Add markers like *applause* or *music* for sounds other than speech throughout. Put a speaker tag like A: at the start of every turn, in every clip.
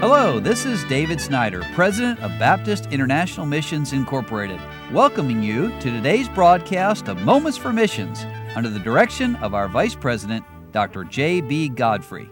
A: Hello, this is David Snyder, President of Baptist International Missions Incorporated, welcoming you to today's broadcast of Moments for Missions under the direction of our Vice President, Dr. J.B. Godfrey.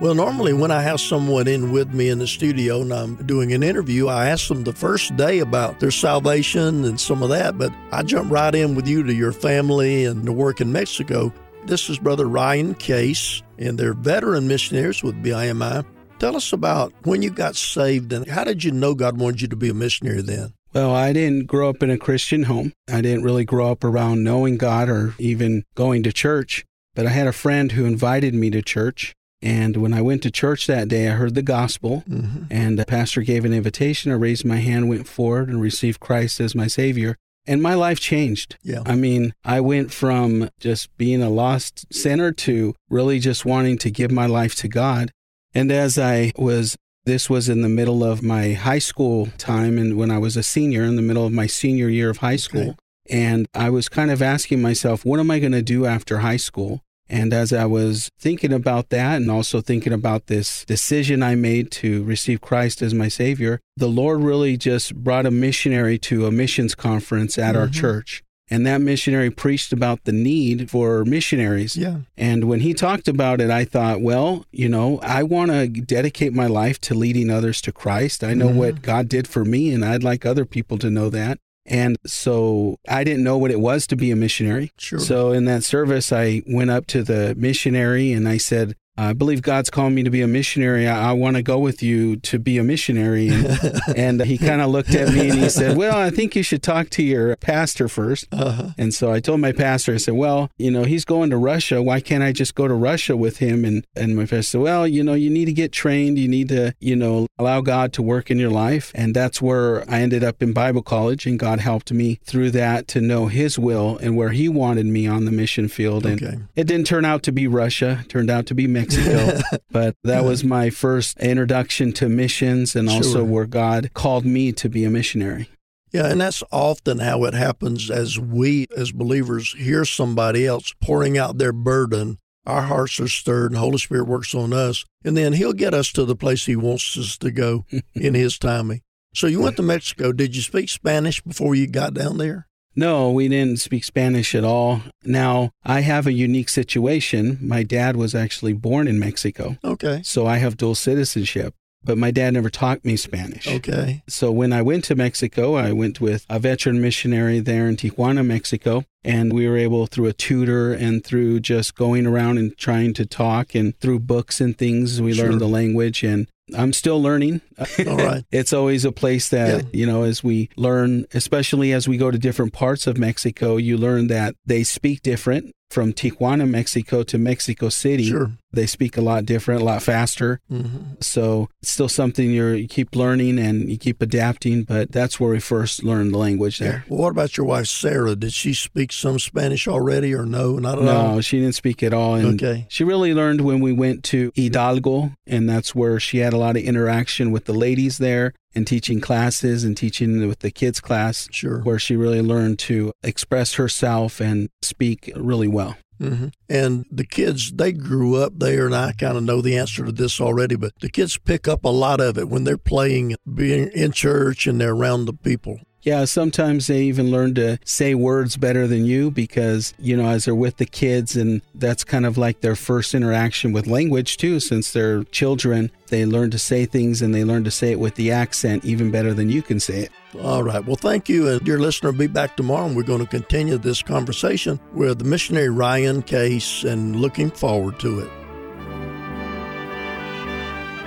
B: Well, normally when I have someone in with me in the studio and I'm doing an interview, I ask them the first day about their salvation and some of that, but I jump right in with you to your family and the work in Mexico. This is Brother Ryan Case, and they're veteran missionaries with BIMI. Tell us about when you got saved and how did you know God wanted you to be a missionary then?
C: Well, I didn't grow up in a Christian home. I didn't really grow up around knowing God or even going to church. But I had a friend who invited me to church. And when I went to church that day, I heard the gospel, mm-hmm. and the pastor gave an invitation. I raised my hand, went forward, and received Christ as my Savior. And my life changed.
B: Yeah.
C: I mean, I went from just being a lost sinner to really just wanting to give my life to God. And as I was, this was in the middle of my high school time, and when I was a senior, in the middle of my senior year of high school. Okay. And I was kind of asking myself, what am I going to do after high school? And as I was thinking about that and also thinking about this decision I made to receive Christ as my Savior, the Lord really just brought a missionary to a missions conference at mm-hmm. our church. And that missionary preached about the need for missionaries.
B: Yeah.
C: And when he talked about it, I thought, well, you know, I want to dedicate my life to leading others to Christ. I know mm-hmm. what God did for me, and I'd like other people to know that. And so I didn't know what it was to be a missionary.
B: Sure.
C: So in that service, I went up to the missionary and I said, I believe God's calling me to be a missionary. I, I want to go with you to be a missionary. And, *laughs* and he kind of looked at me and he said, Well, I think you should talk to your pastor 1st uh-huh. And so I told my pastor, I said, Well, you know, he's going to Russia. Why can't I just go to Russia with him? And, and my pastor said, Well, you know, you need to get trained. You need to, you know, allow God to work in your life. And that's where I ended up in Bible college. And God helped me through that to know his will and where he wanted me on the mission field. And
B: okay.
C: it didn't turn out to be Russia, it turned out to be Mexico. Mexico. *laughs* but that was my first introduction to missions and also
B: sure.
C: where God called me to be a missionary.
B: Yeah, and that's often how it happens as we, as believers, hear somebody else pouring out their burden. Our hearts are stirred, and Holy Spirit works on us, and then He'll get us to the place He wants us to go *laughs* in His timing. So you went to Mexico. Did you speak Spanish before you got down there?
C: No, we didn't speak Spanish at all. Now, I have a unique situation. My dad was actually born in Mexico.
B: Okay.
C: So I have dual citizenship, but my dad never taught me Spanish.
B: Okay.
C: So when I went to Mexico, I went with a veteran missionary there in Tijuana, Mexico. And we were able, through a tutor and through just going around and trying to talk and through books and things, we sure. learned the language. And I'm still learning.
B: All right. *laughs*
C: it's always a place that, yeah. you know, as we learn, especially as we go to different parts of Mexico, you learn that they speak different from Tijuana, Mexico to Mexico City.
B: Sure.
C: They speak a lot different, a lot faster.
B: Mm-hmm.
C: So it's still something you're, you keep learning and you keep adapting, but that's where we first learned the language there.
B: Yeah. Well, what about your wife, Sarah? Did she speak some Spanish already or no? Not at
C: no,
B: all?
C: No, she didn't speak at all. And
B: okay.
C: She really learned when we went to Hidalgo, and that's where she had a lot of interaction with the ladies there and teaching classes and teaching with the kids class
B: sure
C: where she really learned to express herself and speak really well
B: Mm-hmm. And the kids, they grew up there, and I kind of know the answer to this already, but the kids pick up a lot of it when they're playing, being in church, and they're around the people.
C: Yeah, sometimes they even learn to say words better than you because, you know, as they're with the kids, and that's kind of like their first interaction with language, too, since they're children. They learn to say things and they learn to say it with the accent even better than you can say it.
B: All right. Well, thank you. And dear listener, be back tomorrow, and we're going to continue this conversation with the missionary Ryan Case and looking forward to it.